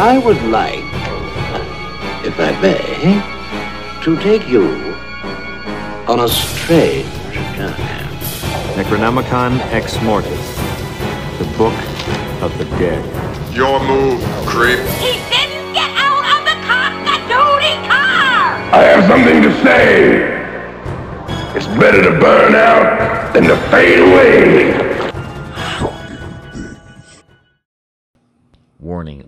I would like, if I may, to take you on a strange journey. Necronomicon Ex Mortis, the Book of the Dead. Your move, creep. He didn't get out of the cock-a-doodle car! I have something to say. It's better to burn out than to fade away.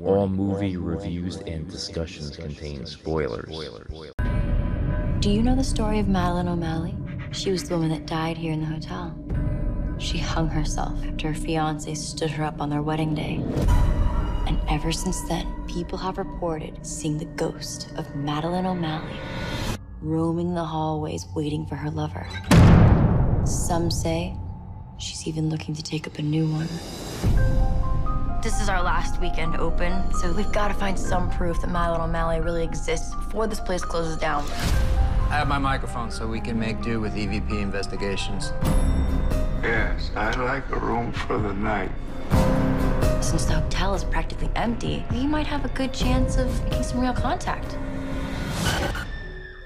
All movie reviews and discussions contain spoilers. Do you know the story of Madeline O'Malley? She was the woman that died here in the hotel. She hung herself after her fiance stood her up on their wedding day. And ever since then, people have reported seeing the ghost of Madeline O'Malley roaming the hallways waiting for her lover. Some say she's even looking to take up a new one. This is our last weekend open, so we've got to find some proof that Madeline O'Malley really exists before this place closes down. I have my microphone so we can make do with EVP investigations. Yes, I'd like a room for the night. Since the hotel is practically empty, we might have a good chance of making some real contact.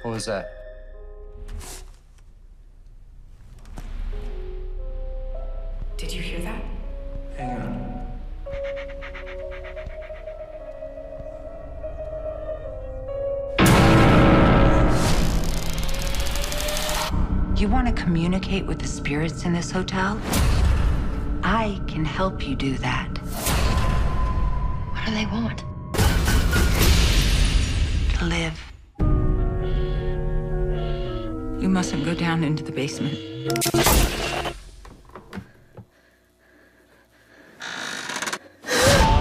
What was that? Communicate with the spirits in this hotel? I can help you do that. What do they want? To live. You mustn't go down into the basement.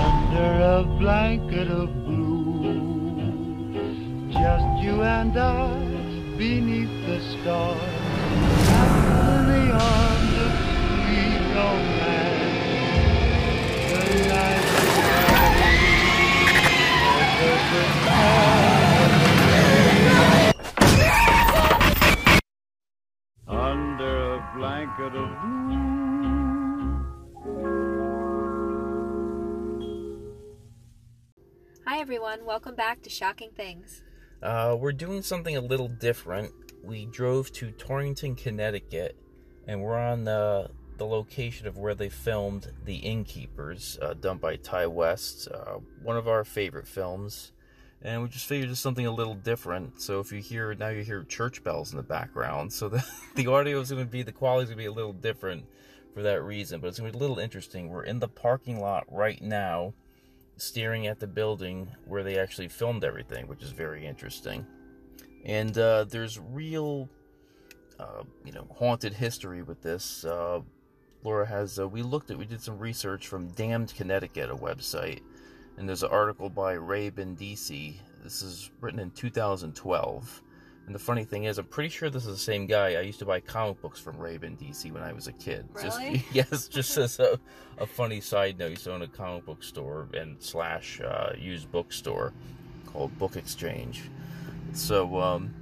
Under a blanket of blue, just you and I beneath the stars. Under a blanket of blue. Hi everyone, welcome back to Shocking Things. Uh, we're doing something a little different. We drove to Torrington, Connecticut, and we're on the, the location of where they filmed The Innkeepers, uh, done by Ti West, uh, one of our favorite films. And we just figured just something a little different. So if you hear now, you hear church bells in the background. So the the audio is going to be the quality is going to be a little different for that reason. But it's going to be a little interesting. We're in the parking lot right now staring at the building where they actually filmed everything, which is very interesting. And uh, there's real, uh, you know, haunted history with this. Uh, Laura has, uh, we looked at, we did some research from Damned Connecticut, a website, and there's an article by Ray Bendici. This is written in 2012. And the funny thing is, I'm pretty sure this is the same guy. I used to buy comic books from Ray DC when I was a kid. Really? Just, yes, just as a, a funny side note, I used to own a comic book store and slash uh, used bookstore called Book Exchange. So, um,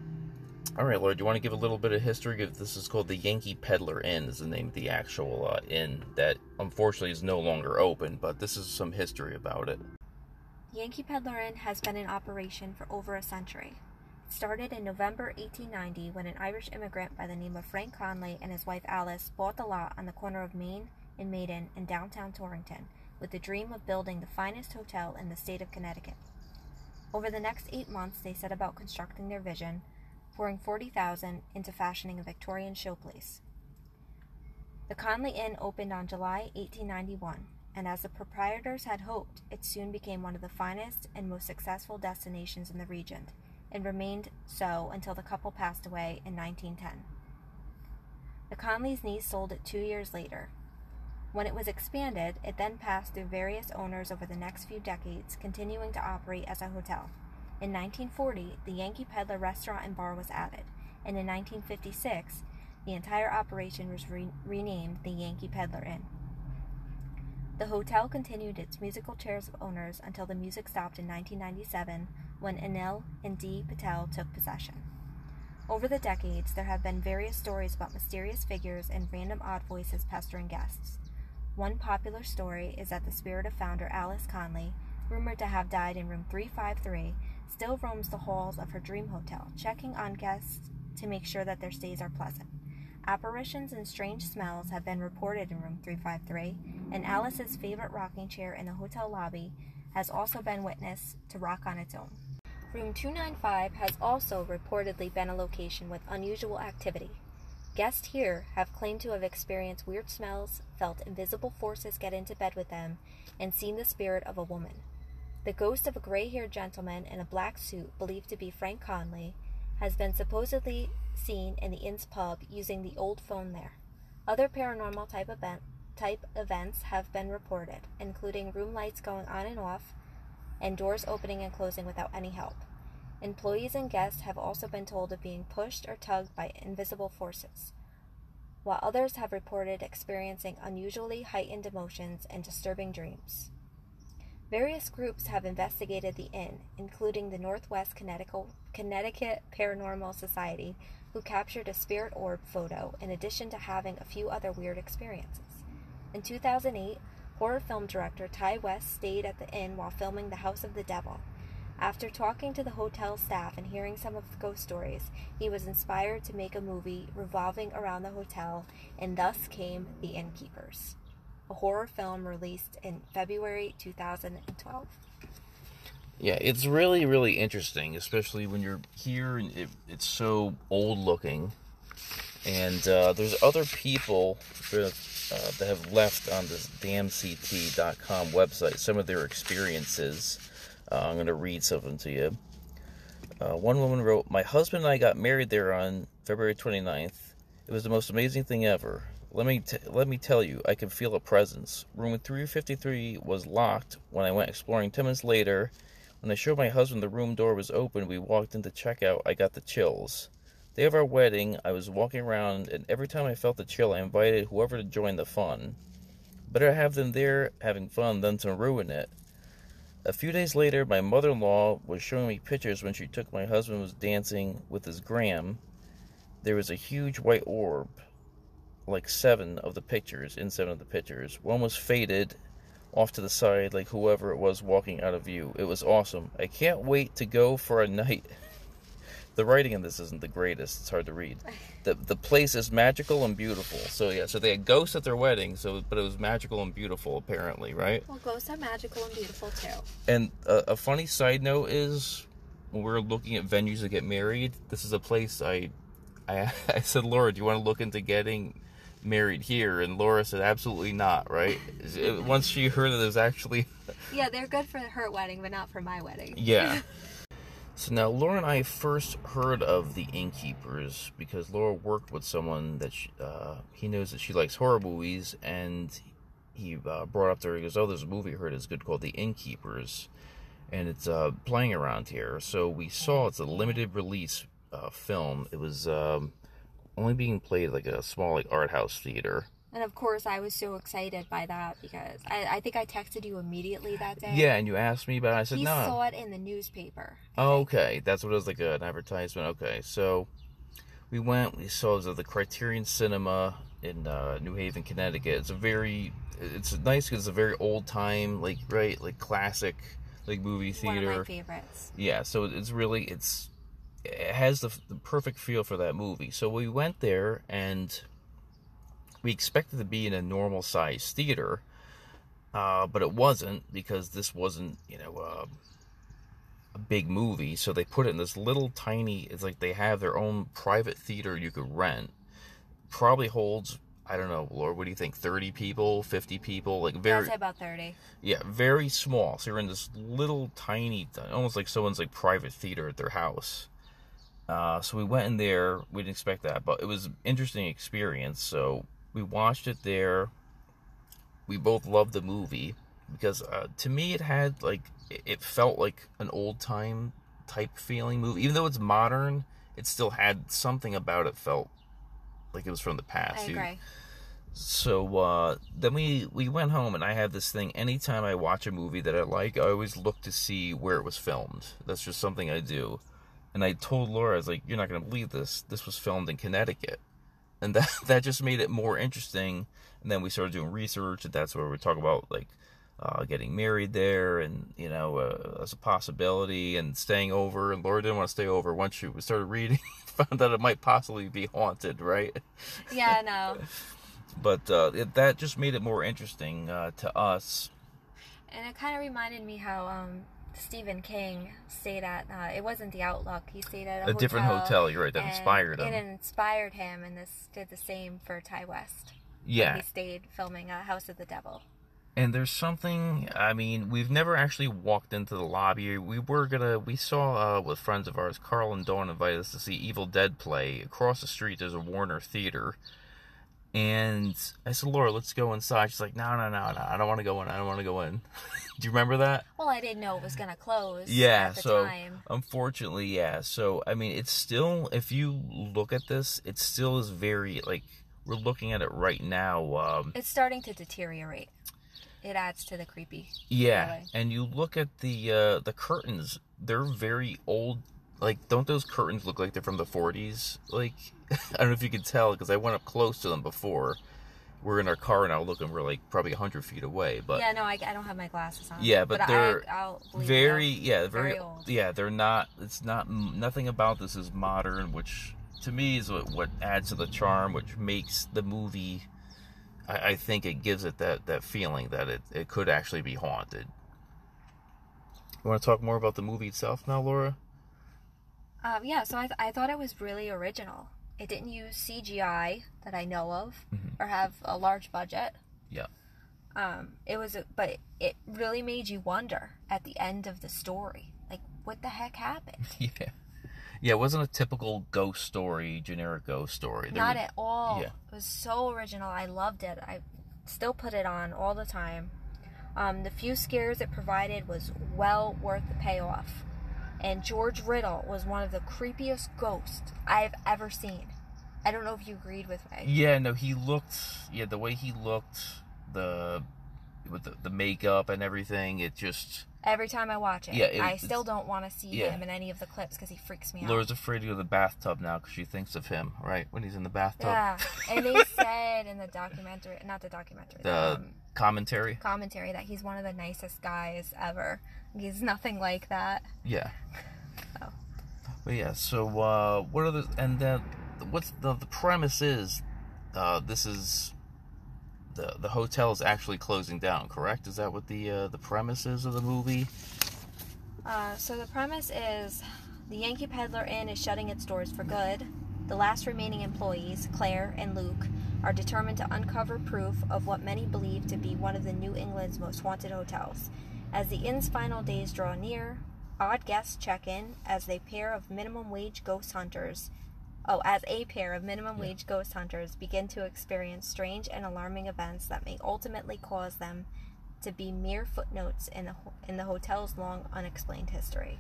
all right, Laura, do you want to give a little bit of history? This is called the Yankee Peddler Inn. Is the name of the actual uh, inn that unfortunately is no longer open. But this is some history about it. Yankee Peddler Inn has been in operation for over a century. It started in November 1890 when an Irish immigrant by the name of Frank Conley and his wife Alice bought the lot on the corner of Main and Maiden in downtown Torrington with the dream of building the finest hotel in the state of Connecticut. Over the next eight months, they set about constructing their vision, pouring 40000 into fashioning a Victorian showplace. The Conley Inn opened on July 1891, and as the proprietors had hoped, it soon became one of the finest and most successful destinations in the region, and remained so until the couple passed away in 1910. The Conleys' niece sold it two years later. When it was expanded, it then passed through various owners over the next few decades, continuing to operate as a hotel. In 1940, the Yankee Peddler restaurant and bar was added, and in 1956, the entire operation was re- renamed the Yankee Peddler Inn. The hotel continued its musical chairs of owners until the music stopped in 1997 when Anil and D. Patel took possession. Over the decades, there have been various stories about mysterious figures and random odd voices pestering guests. One popular story is that the spirit of founder Alice Conley, rumored to have died in room 353, still roams the halls of her dream hotel, checking on guests to make sure that their stays are pleasant. Apparitions and strange smells have been reported in room 353, and Alice's favorite rocking chair in the hotel lobby has also been witnessed to rock on its own. Room 295 has also reportedly been a location with unusual activity. Guests here have claimed to have experienced weird smells, felt invisible forces get into bed with them, and seen the spirit of a woman. The ghost of a gray haired gentleman in a black suit, believed to be Frank Conley, has been supposedly seen in the inn's pub using the old phone there. Other paranormal type event type events have been reported, including room lights going on and off and doors opening and closing without any help. Employees and guests have also been told of being pushed or tugged by invisible forces, while others have reported experiencing unusually heightened emotions and disturbing dreams. Various groups have investigated the inn, including the Northwest Connecticut, Paranormal Society, who captured a spirit orb photo in addition to having a few other weird experiences. In 2008, horror film director Ti West stayed at the inn while filming The House of the Devil. After talking to the hotel staff and hearing some of the ghost stories, he was inspired to make a movie revolving around the hotel, and thus came The Innkeepers a horror film released in February 2012. Yeah, it's really, really interesting, especially when you're here and it, it's so old looking. And uh, there's other people that, uh, that have left on this damnedct.com website some of their experiences. Uh, I'm going to read something to you. Uh, one woman wrote, My husband and I got married there on February 29th. It was the most amazing thing ever. Let me t- let me tell you, I can feel a presence. Room 353 was locked when I went exploring. Ten minutes later, when I showed my husband the room door was open, we walked into checkout. I got the chills. Day of our wedding, I was walking around, and every time I felt the chill, I invited whoever to join the fun. Better have them there having fun than to ruin it. A few days later, my mother-in-law was showing me pictures when she took my husband was dancing with his gram. There was a huge white orb like seven of the pictures, in seven of the pictures. One was faded off to the side, like whoever it was walking out of view. It was awesome. I can't wait to go for a night. the writing in this isn't the greatest. It's hard to read. The the place is magical and beautiful. So yeah, so they had ghosts at their wedding. So but it was magical and beautiful apparently, right? Well, ghosts are magical and beautiful too. And a, a funny side note is when we're looking at venues to get married, this is a place I I I said, Laura, do you want to look into getting married here and Laura said absolutely not right? Once she heard that it was actually yeah they're good for her wedding but not for my wedding. Yeah. So now Laura and I first heard of the Innkeepers because Laura worked with someone that she, uh, he knows that she likes horror movies and he uh, brought up to her he goes oh there's a movie I heard is good called the Innkeepers and it's uh, playing around here. So we saw it's a limited release uh, film. It was um, only being played like a small like art house theater. And of course, I was so excited by that because I, I think I texted you immediately that day. Yeah, and you asked me about it. I said he no. He saw it in the newspaper. Oh, okay, that's what it was like an advertisement. Okay, so we went. We saw it at the Criterion Cinema in uh, New Haven, Connecticut. It's a very, it's nice because it's a very old time, like right, like classic, like movie theater. One of my favorites. Yeah, so it's really it's it has the, the perfect feel for that movie. So we went there and we expected to be in a normal size theater, uh, but it wasn't because this wasn't, you know, uh, a big movie. So they put it in this little tiny. It's like they have their own private theater you could rent. Probably holds. I don't know, Lord. What do you think? Thirty people, fifty people, like very. I'd say about thirty. Yeah, very small. So you're in this little tiny, almost like someone's like private theater at their house. Uh, so we went in there. We didn't expect that, but it was an interesting experience. So we watched it there. We both loved the movie because uh, to me it had like it felt like an old time type feeling movie. Even though it's modern, it still had something about it felt like it was from the past. I agree. So uh, then we we went home, and I had this thing. Anytime I watch a movie that I like, I always look to see where it was filmed. That's just something I do. And I told Laura, I was like, "You're not going to believe this. This was filmed in Connecticut," and that that just made it more interesting. And then we started doing research, and that's where we talk about like uh, getting married there, and you know, uh, as a possibility, and staying over. And Laura didn't want to stay over once she started reading, found out it might possibly be haunted, right? Yeah, no. but uh, it, that just made it more interesting uh, to us. And it kind of reminded me how um, Stephen King stayed at. Uh, it wasn't the Outlook. He stayed at a, A different hotel, you're right, that inspired him. It inspired him, and this did the same for Ti West. Yeah. He stayed filming uh, House of the Devil. And there's something, I mean, we've never actually walked into the lobby. We were gonna, we saw uh, with friends of ours, Carl and Dawn invited us to see Evil Dead play. Across the street, there's a Warner Theater. And I said, Laura, let's go inside. She's like, no, no, no, no, I don't want to go in. I don't want to go in. Do you remember that? Well, I didn't know it was gonna close. Yeah, At the so time. unfortunately, yeah. So I mean, it's still if you look at this, it still is very like we're looking at it right now. Um, It's starting to deteriorate. It adds to the creepy. yeah, and you look at the uh, the curtains; they're very old. Like, don't those curtains look like they're from the 40s? Like, I don't know if you can tell because I went up close to them before. We're in our car now, looking. We're like probably 100 feet away, but yeah, no, I, I don't have my glasses on. Yeah, but, they're I, very, yeah, very, very old. yeah. They're not. It's not. Nothing about this is modern, which to me is what, what adds to the charm, which makes the movie. I, I think it gives it that that feeling that it it could actually be haunted. You want to talk more about the movie itself now, Laura? Um, yeah, so I, th- I thought it was really original. It didn't use CGI that I know of or have a large budget. Yeah. Um, it was, a, but it really made you wonder at the end of the story, like what the heck happened? Yeah. Yeah, it wasn't a typical ghost story, generic ghost story. There Not was- at all. Yeah. It was so original. I loved it. I still put it on all the time. Um, the few scares it provided was well worth the payoff. And George Riddle was one of the creepiest ghosts I've ever seen. I don't know if you agreed with me. Yeah, no, he looked. Yeah, the way he looked, the with the, the makeup and everything, it just. Every time I watch it, Yeah, it- I still don't want to see yeah. him in any of the clips because he freaks me out. Laura's afraid to go to the bathtub now because she thinks of him, right? When he's in the bathtub. Yeah, and they said in the documentary, not the documentary, The um, commentary. commentary that he's one of the nicest guys ever. He's nothing like that. Yeah. Oh. But yeah, so uh, what are the and then what's the the premise is uh, this is the the hotel is actually closing down, correct? Is that what the uh, the premise is of the movie? Uh, so the premise is the Yankee Peddler Inn is shutting its doors for good. The last remaining employees, Claire and Luke, are determined to uncover proof of what many believe to be one of the New England's most haunted hotels. As the inn's final days draw near, odd guests check in as a pair of minimum wage ghost hunters. Oh, as a pair of minimum wage ghost hunters begin to experience strange and alarming events that may ultimately cause them to be mere footnotes in the ho- in the hotel's long unexplained history.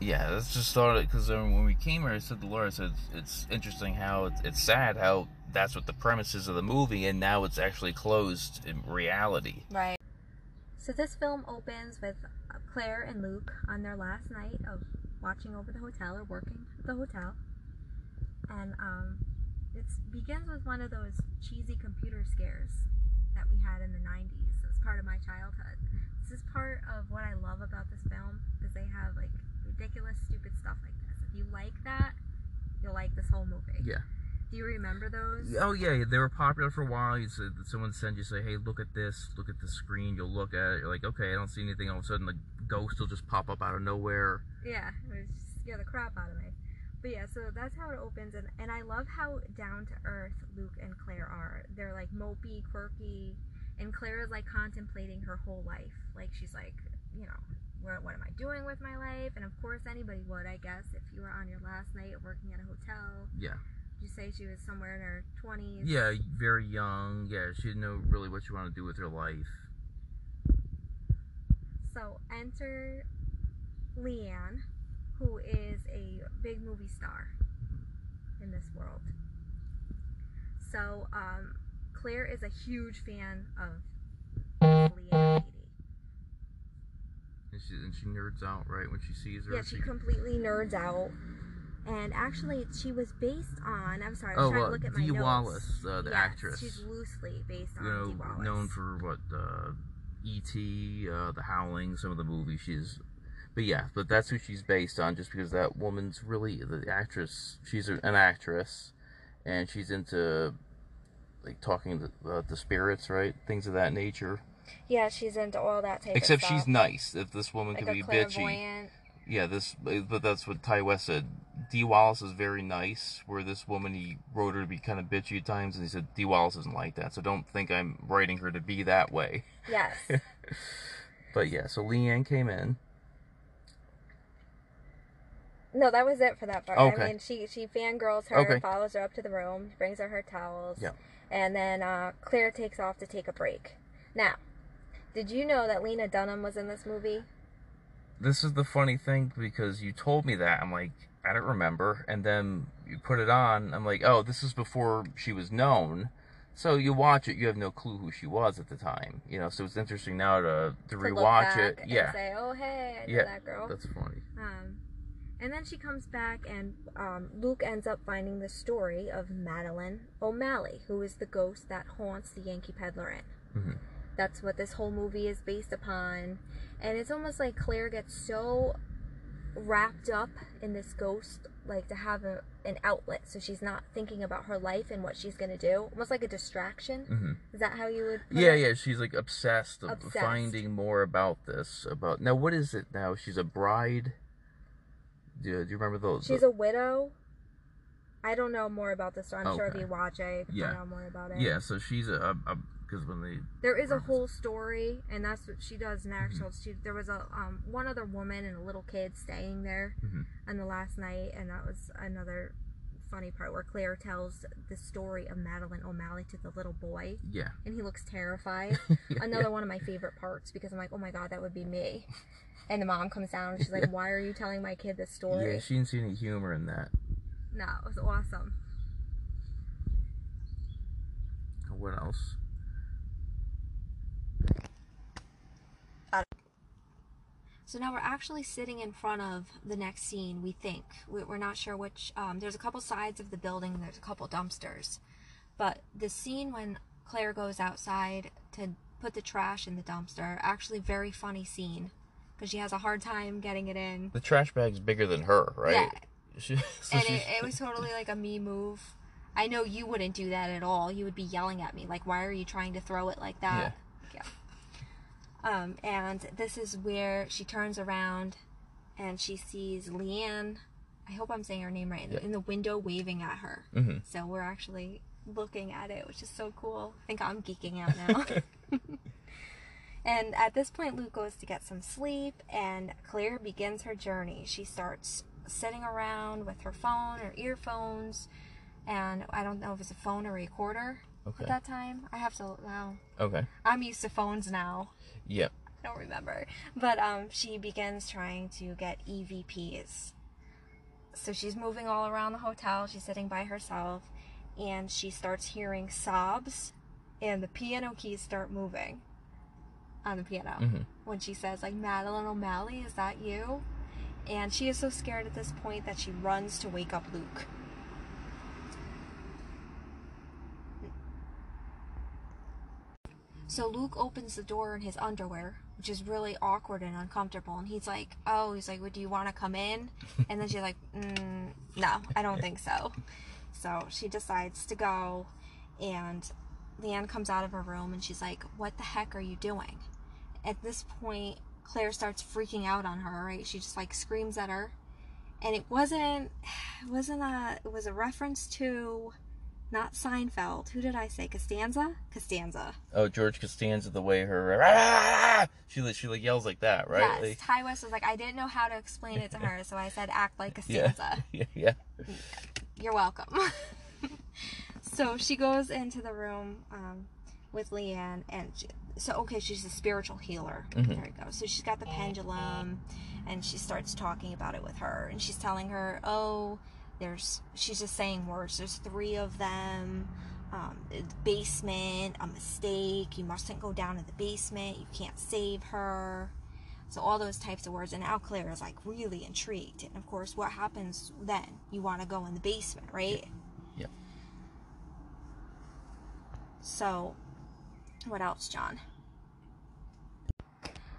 Yeah, that's just thought it because when we came here, I said to Laura, I said it's interesting how it's, it's sad how that's what the premise is of the movie, and now it's actually closed in reality. Right. So this film opens with Claire and Luke on their last night of watching over the hotel or working at the hotel, and um, it begins with one of those cheesy computer scares that we had in the '90s. It was part of my childhood. This is part of what I love about this film is they have like ridiculous, stupid stuff like this. If you like that, you'll like this whole movie. Yeah. Do you remember those? Oh yeah, they were popular for a while. You said someone send you say, "Hey, look at this. Look at the screen." You'll look at it. You're like, "Okay, I don't see anything." All of a sudden, the ghost will just pop up out of nowhere. Yeah, it would scare the crap out of me. But yeah, so that's how it opens, and, and I love how down to earth Luke and Claire are. They're like mopey, quirky, and Claire is like contemplating her whole life. Like she's like, you know, what, what am I doing with my life? And of course, anybody would, I guess, if you were on your last night working at a hotel. Yeah. Did you say she was somewhere in her twenties? Yeah, very young. Yeah, she didn't know really what she wanted to do with her life. So enter Leanne, who is a big movie star in this world. So um, Claire is a huge fan of Leanne. And she, and she nerds out right when she sees her. Yeah, she completely nerds out. And actually, she was based on. I'm sorry, I was Oh, trying uh, to look at my Dee notes. Wallace, uh, the Yes, actress. She's loosely based on you know, Dee Wallace. known for what uh, E.T., uh, The Howling, some of the movies she's. But yeah, but that's who she's based on, just because that woman's really the actress. She's an actress, and she's into like talking to uh, the spirits, right? Things of that nature. Yeah, she's into all that type Except she's nice. If this woman like can a be bitchy, yeah, this. But that's what Ti West said. Dee Wallace is very nice, where this woman he wrote her to be kind of bitchy at times, and he said Dee Wallace isn't like that. So don't think I'm writing her to be that way. Yes. But yeah, so Leanne came in. No, that was it for that part. Okay. I mean, she she fangirls her, Okay. follows her up to the room, brings her her towels, Yeah. and then uh, Claire takes off to take a break. Now, did you know that Lena Dunham was in this movie? This is the funny thing because you told me that. I'm like, I don't remember. And then you put it on. I'm like, oh, this is before she was known. So you watch it, you have no clue who she was at the time. You know, so it's interesting now to to, To rewatch it. and Yeah. say, oh hey, I yeah. that girl. That's funny. Um, and then she comes back, and um, Luke ends up finding the story of Madeline O'Malley, who is the ghost that haunts the Yankee Peddler Inn. Mhm. That's what this whole movie is based upon. And it's almost like Claire gets so wrapped up in this ghost, like to have a, an outlet, so she's not thinking about her life and what she's gonna do, almost like a distraction. Mhm. Is that how you would? Yeah, it? yeah. She's like obsessed of Obsessed. finding more about this. About now, what is it now? She's a bride. Do, do you remember those? She's a widow. I don't know more about this, so I'm sure if you watch it, you Yeah. out more about it. Yeah, so she's a because when they There is a whole story, and that's what she does Mm-hmm. She, there was a um, one other woman and a little kid staying there Mhm. on the last night, and that was another funny part where Claire tells the story of Madeline O'Malley to the little boy. Yeah. And he looks terrified. Yeah. Another one of my favorite parts because I'm like, oh my god, that would be me. And the mom comes down and she's like, why are you telling my kid this story? Yeah, she didn't see any humor in that. No, it was awesome. What else? So now we're actually sitting in front of the next scene, we think. We- We're not sure which. Um, there's a couple sides of the building, and there's a couple dumpsters. But the scene when Claire goes outside to put the trash in the dumpster, actually very funny scene. Because she has a hard time getting it in. The trash bag's bigger than her, right? Yeah. She, so and she- it, it was totally like a me move. I know you wouldn't do that at all. You would be yelling at me, like, why are you trying to throw it like that? Yeah. Um, and this is where she turns around and she sees Leanne. I hope I'm saying her name right in, Yeah. in the window waving at her. Mm-hmm. So we're actually looking at it, which is so cool. I think I'm geeking out now. and at this point, Luke goes to get some sleep, and Claire begins her journey. She starts sitting around with her phone or earphones, and I don't know if it's a phone or a recorder Okay. at that time. I have to now. Okay. I'm used to phones now. Yep. I don't remember. But um, she begins trying to get EVPs. So she's moving all around the hotel. She's sitting by herself, and she starts hearing sobs, and the piano keys start moving on the piano. Mhm. When she says, like, Madeline O'Malley, is that you? And she is so scared at this point that she runs to wake up Luke. So Luke opens the door in his underwear, which is really awkward and uncomfortable. And he's like, "Oh, he's like, well, do you want to come in?" And then she's like, mm, "No, I don't think so." So she decides to go, and Leanne comes out of her room and she's like, "What the heck are you doing?" At this point, Claire starts freaking out on her. Right? She just like screams at her, and it wasn't, it wasn't a, it was a reference to. Not Seinfeld. Who did I say? Costanza? Costanza. Oh, George Costanza, the way her "Ah!" she like- she like yells like that, right? Yes. Like- Ti West was like, I didn't know how to explain it to her, so I said, act like yeah. Costanza. yeah. Yeah. You're welcome. so she goes into the room um, with Leanne, and she, so okay, she's a spiritual healer. Mhm. There we go. So she's got the pendulum, and she starts talking about it with her, and she's telling her, oh, there's. She's just saying words. There's three of them. Um, the basement, a mistake. You mustn't go down to the basement. You can't save her. So all those types of words. And now Claire is like really intrigued. And of course, what happens then? You want to go in the basement, right? Yep. So, what else, John?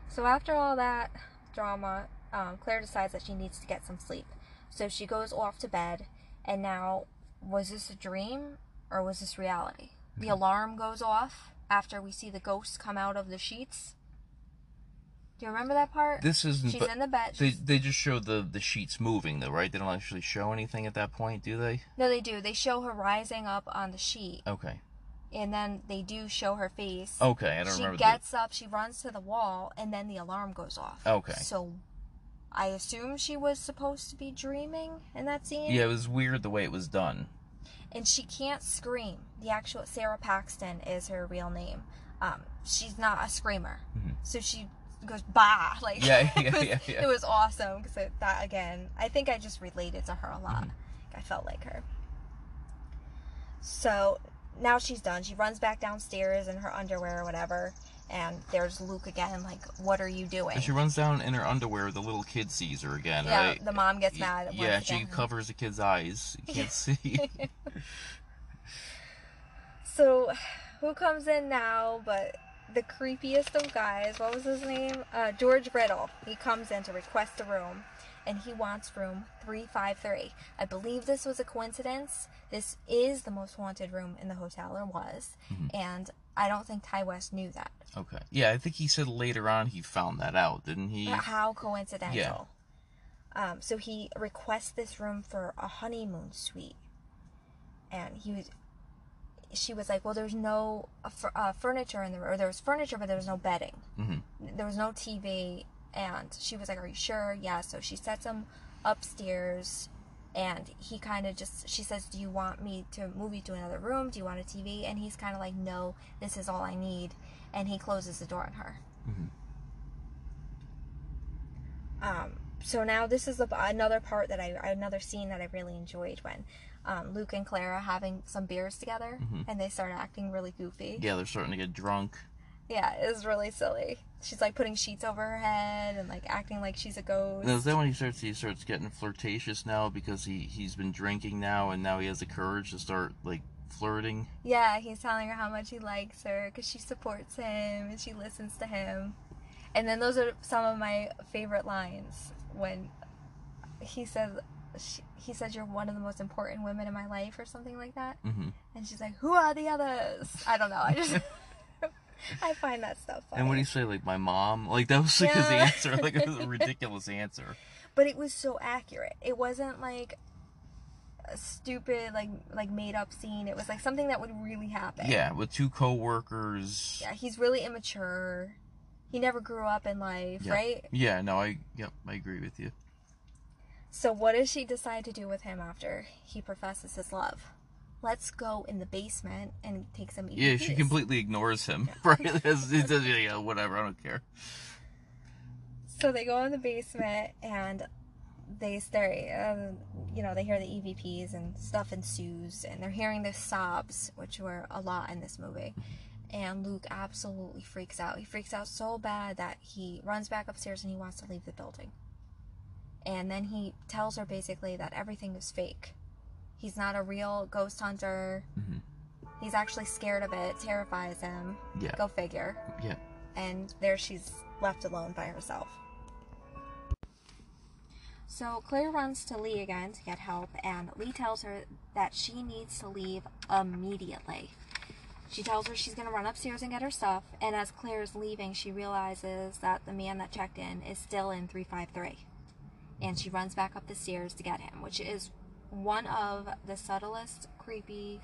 So after all that drama, um, Claire decides that she needs to get some sleep. So she goes off to bed, and now, was this a dream or was this reality? The alarm goes off after we see the ghosts come out of the sheets. Do you remember that part? This is She's in the bed. They they just show the the sheets moving though, right? They don't actually show anything at that point, do they? No, they do. They show her rising up on the sheet, Okay. And then they do show her face. Okay, I don't she remember. the- gets up, she runs to the wall, and then the alarm goes off. Okay. So, I assume she was supposed to be dreaming in that scene. Yeah, it was weird the way it was done. And she can't scream. The actual Sara Paxton is her real name. Um, she's not a screamer, so she goes bah like Mm-hmm. Yeah, it yeah, was, yeah, yeah. It was awesome because that again, I think I just related to her a lot. Mm-hmm. I felt like her. So now she's done. She runs back downstairs in her underwear or whatever, and there's Luke again. Like, what are you doing? And she runs down in her underwear. The little kid sees her again, yeah, right? the mom gets mad. Yeah, she again. covers the kid's eyes. You can't see. So, who comes in now but the creepiest of guys? What was his name? Uh, George Riddle. He comes in to request a room, and he wants room 353. I believe this was a coincidence. This is the most haunted room in the hotel, or was, and I don't think Ti West knew that. okay. Yeah, I think he said later on he found that out, didn't he? How coincidental. Um, so he requests this room for a honeymoon suite, and he was. She was like, "Well, there's no uh, uh, furniture in the room. Or there was furniture, but there was no bedding. Mhm. There was no TV." And she was like, "Are you sure?" Yeah. So she sets him upstairs, and he kind of just. She says, "Do you want me to move you to another room? Do you want a TV?" And he's kind of like, "No, this is all I need." And he closes the door on her. Um, so now this is the, another part that I another scene that I really enjoyed when um, Luke and clara having some beers together Mhm. and they start acting really goofy. Yeah, they're starting to get drunk. Yeah, it was really silly. She's like putting sheets over her head and like acting like she's a ghost. Now, is that when he starts he starts getting flirtatious now because he he's been drinking now and now he has the courage to start like flirting? Yeah, he's telling her how much he likes her because she supports him and she listens to him. And then those are some of my favorite lines when he says, she, he says you're one of the most important women in my life or something like that. Mm-hmm. And she's like, who are the others? I don't know. I just, I find that stuff funny. And what do you say like my mom? Like that was like his answer. Like it was a ridiculous answer. but it was so accurate. It wasn't like a stupid, like like made up scene. It was like something that would really happen. Yeah, with two coworkers. Yeah, he's really immature. He never grew up in life, Yeah. right? Yeah, no, I yep, I agree with you. So what does she decide to do with him after he professes his love? Let's go in the basement and take some. Yeah, she completely ignores him. Right? It's- it's- yeah, whatever. I don't care. So they go in the basement and they start, um, you know, they hear the EVPs and stuff ensues, and they're hearing the sobs, which were a lot in this movie. And Luke absolutely freaks out. He freaks out so bad that he runs back upstairs and he wants to leave the building. And then he tells her basically that everything is fake. He's not a real ghost hunter. Mhm. He's actually scared of it, terrifies him. Yeah. Go figure Yeah. and there she's left alone by herself. So Claire runs to Lee again to get help, and Lee tells her that she needs to leave immediately. She tells her she's going to run upstairs and get her stuff, and as Claire is leaving, she realizes that the man that checked in is still in 353. And she runs back up the stairs to get him, which is one of the subtlest, creepy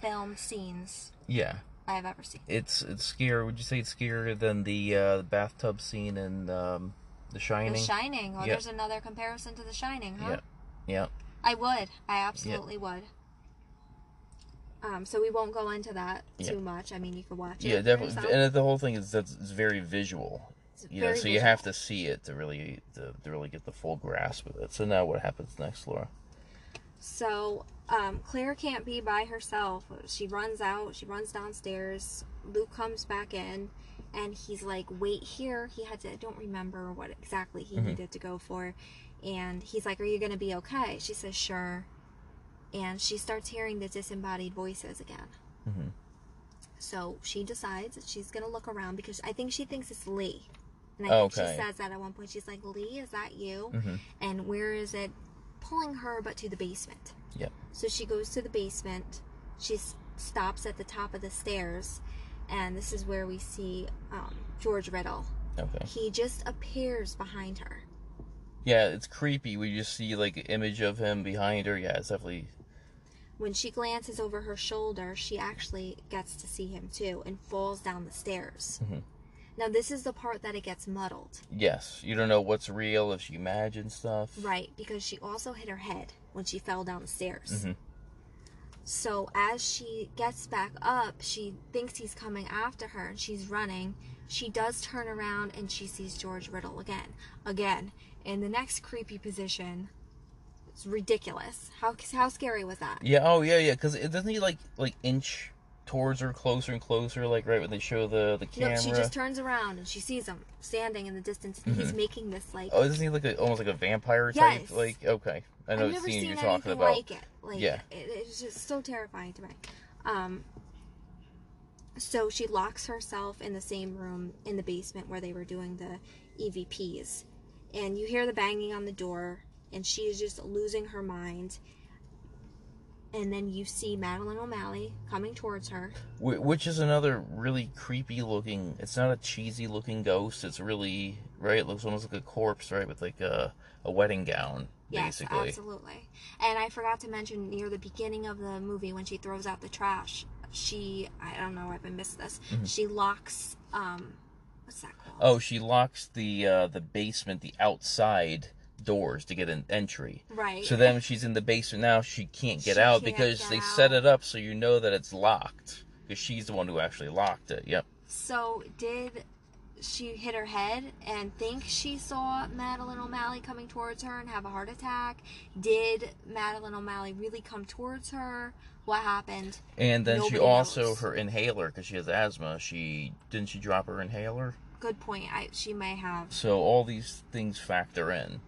film scenes Yeah. I've ever seen. It's it's scarier. Would you say it's scarier than the uh, bathtub scene in um, The Shining? The Shining. Oh, Yeah. there's another comparison to The Shining, huh? Yeah. Yeah. I would. I absolutely would. Um, so we won't go into that Yeah. too much. I mean, you could watch it. Yeah, for definitely. yourself. And the whole thing is that's it's very visual. you know, very so you have to see it to really to, to really get the full grasp of it. So now what happens next, Laura? So um, Claire can't be by herself. She runs out. She runs downstairs. Luke comes back in, and he's like, "Wait here." He had to. I don't remember what exactly he Mhm. needed to go for, and he's like, "Are you gonna be okay?" She says, "Sure," and she starts hearing the disembodied voices again. Mm-hmm. So she decides that she's gonna look around because I think she thinks it's Lee. And I think Okay. she says that at one point. She's like, Lee, is that you? Mhm. And where is it pulling her but to the basement? Yep. So she goes to the basement. She s- stops at the top of the stairs. And this is where we see um, George Riddle. Okay. He just appears behind her. Yeah, it's creepy. We just see like an image of him behind her. Yeah, it's definitely. When she glances over her shoulder, she actually gets to see him too and falls down the stairs. Mhm. Now, this is the part that it gets muddled. Yes, you don't know what's real if she imagines stuff. Right, because she also hit her head when she fell down the stairs. Mhm. So as she gets back up, she thinks he's coming after her and she's running. She does turn around and she sees George Riddle again. Again, in the next creepy position. It's ridiculous. How how scary was that? Yeah. Oh, yeah, yeah. Because it doesn't he like like inch towards her closer and closer, like right when they show the the camera. Nope, she just turns around and she sees him standing in the distance and he's making this like Oh, doesn't he like almost like a vampire type? Yes. Like okay, I know I've the scene you're talking about. like it. Like yeah. it, it's just so terrifying to me. Um, so she locks herself in the same room in the basement where they were doing the EVPs, and you hear the banging on the door, and she is just losing her mind. And then you see Madeline O'Malley coming towards her. Which is another really creepy looking. It's not a cheesy looking ghost. It's really right. It looks almost like a corpse, right, with like a a wedding gown, Yes, basically. absolutely. And I forgot to mention near the beginning of the movie when she throws out the trash, she I don't know if I missed this. Mhm. She locks um what's that called? Oh, she locks the uh, the basement, the outside doors to get an entry. Right. So then she's in the basement now, she can't get She out can't because get they out. set it up so you know that it's locked because she's the one who actually locked it. Yep. So did she hit her head and think she saw Madeline O'Malley coming towards her and have a heart attack? Did Madeline O'Malley really come towards her? What happened? And then she also knows. her inhaler because she has asthma. She didn't she drop her inhaler. Good point. I she may have So all these things factor in,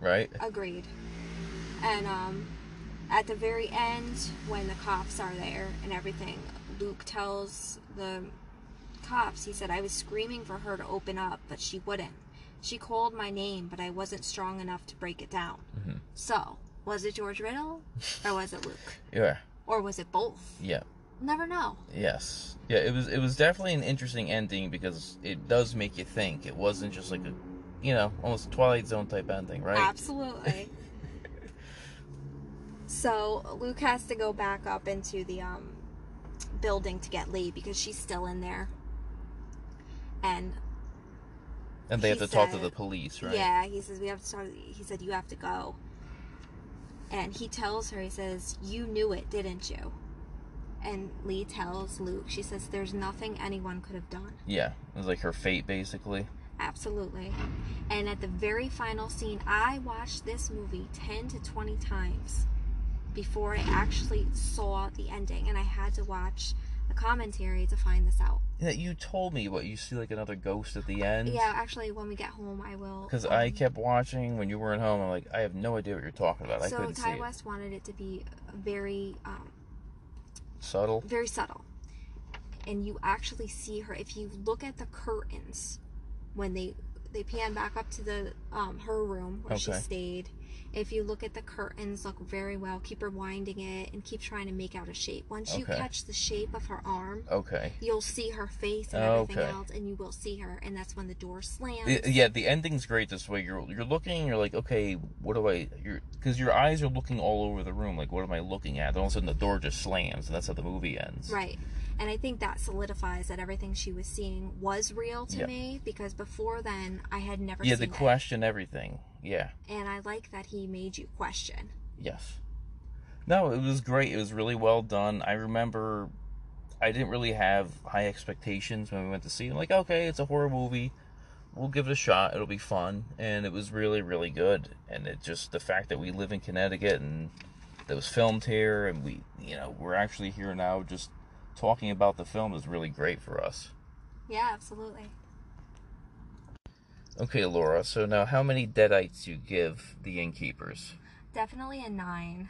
right? Agreed. And um, at the very end, when the cops are there and everything, Luke tells the cops, he said, I was screaming for her to open up, but she wouldn't. She called my name, but I wasn't strong enough to break it down. Mhm. So, was it George Riddle or was it Luke? Yeah. Or was it both? Yeah. Never know. Yes. Yeah, it was it was definitely an interesting ending because it does make you think. It wasn't just like a you know, almost Twilight Zone type ending, right? Absolutely. so Luke has to go back up into the um, building to get Lee because she's still in there. And And they have to talk to the police, right? Yeah, he says we have to talk. He said you have to go. And he tells her, he says, "You knew it, didn't you?" And Lee tells Luke, she says, "There's nothing anyone could have done." Yeah. It was like her fate basically. Absolutely. And at the very final scene, I watched this movie 10 to 20 times before I actually saw the ending. And I had to watch the commentary to find this out. Yeah, you told me what you see like another ghost at the end. Yeah, actually, when we get home, I will. Because um, I kept watching when you weren't home. I'm like, I have no idea what you're talking about. I so couldn't see Ti it. West wanted it to be very, um, Subtle. very subtle. And you actually see her if you look at the curtains when they they pan back up to the um, her room where she stayed. If you look at the curtains, look very well. Keep rewinding it and keep trying to make out a shape. Once you catch the shape of her arm, Okay. you'll see her face and everything Okay. else, and you will see her. And that's when the door slams. Yeah, the ending's great this way. You're you're looking, you're like, okay, what do I? You're because your eyes are looking all over the room. Like, what am I looking at? Then all of a sudden, the door just slams, and that's how the movie ends. Right. And I think that solidifies that everything she was seeing was real to Yeah. me because before then I had never Yeah, seen the question everything. Yeah. And I like that he made you question. Yes. No, it was great. It was really well done. I remember I didn't really have high expectations when we went to see it. Like, okay, it's a horror movie. We'll give it a shot. It'll be fun. And it was really, really good. And it just, the fact that we live in Connecticut and that was filmed here and we, you know, we're actually here now just talking about the film is really great for us. Yeah, absolutely. Okay, Laura, so now how many deadites you give the innkeepers? Definitely a nine.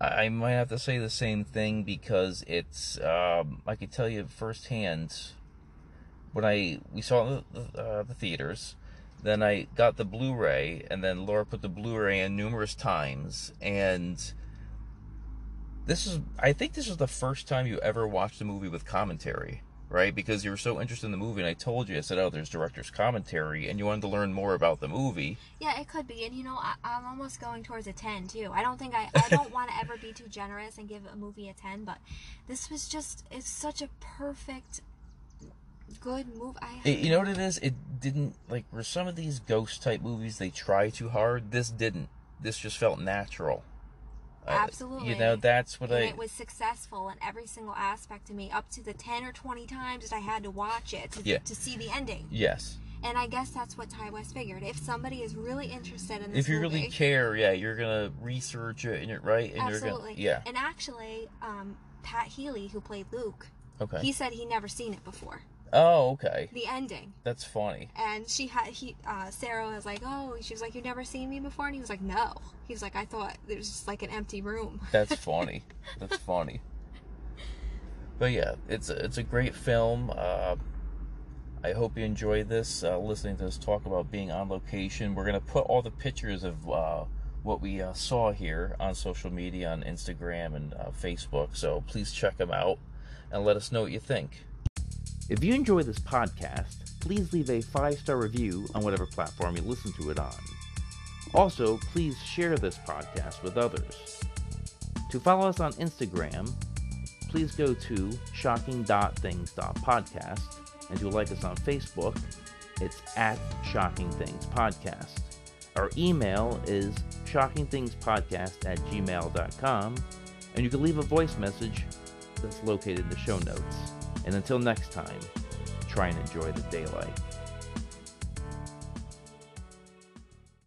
I I might have to say the same thing because it's um, I can tell you firsthand when I we saw the, uh, the theaters, then I got the Blu-ray, and then Laura put the Blu-ray in numerous times, and this is I think this is the first time you ever watched a movie with commentary, right? Because you were so interested in the movie, and I told you I said, "Oh, there's director's commentary," and you wanted to learn more about the movie. Yeah, it could be, and you know, I, I'm almost going towards a ten too. I don't think I, I don't want to ever be too generous and give a movie a ten, but this was just it's such a perfect, good movie. I, It- you know what it is? It didn't like were some of these ghost type movies they try too hard. This didn't. This just felt natural. Absolutely. you know that's what and I. it was successful in every single aspect to me, up to the ten or twenty times that I had to watch it to, Yeah. to see the ending. Yes. And I guess that's what Ti West figured. If somebody is really interested in this If you movie, really care, yeah, you're gonna research it and you're right, and absolutely, you're gonna yeah. And actually, um, Pat Healy, who played Luke, Okay. he said he never seen it before. Oh, okay. The ending. That's funny. And she had he uh, Sara was like, oh, she was like, you've never seen me before, and he was like, no. He was like, I thought there was just like an empty room. That's funny. That's funny. But yeah, it's a, it's a great film. Uh, I hope you enjoy this. Uh, listening to us talk about being on location. We're gonna put all the pictures of uh, what we uh, saw here on social media, on Instagram and uh, Facebook. So please check them out and let us know what you think. If you enjoy this podcast, please leave a five star review on whatever platform you listen to it on. Also, please share this podcast with others. To follow us on Instagram, please go to shocking.things.podcast. And to like us on Facebook, it's at Shocking Things Podcast. Our email is shockingthingspodcast at gmail.com. And you can leave a voice message that's located in the show notes. And until next time, try and enjoy the daylight.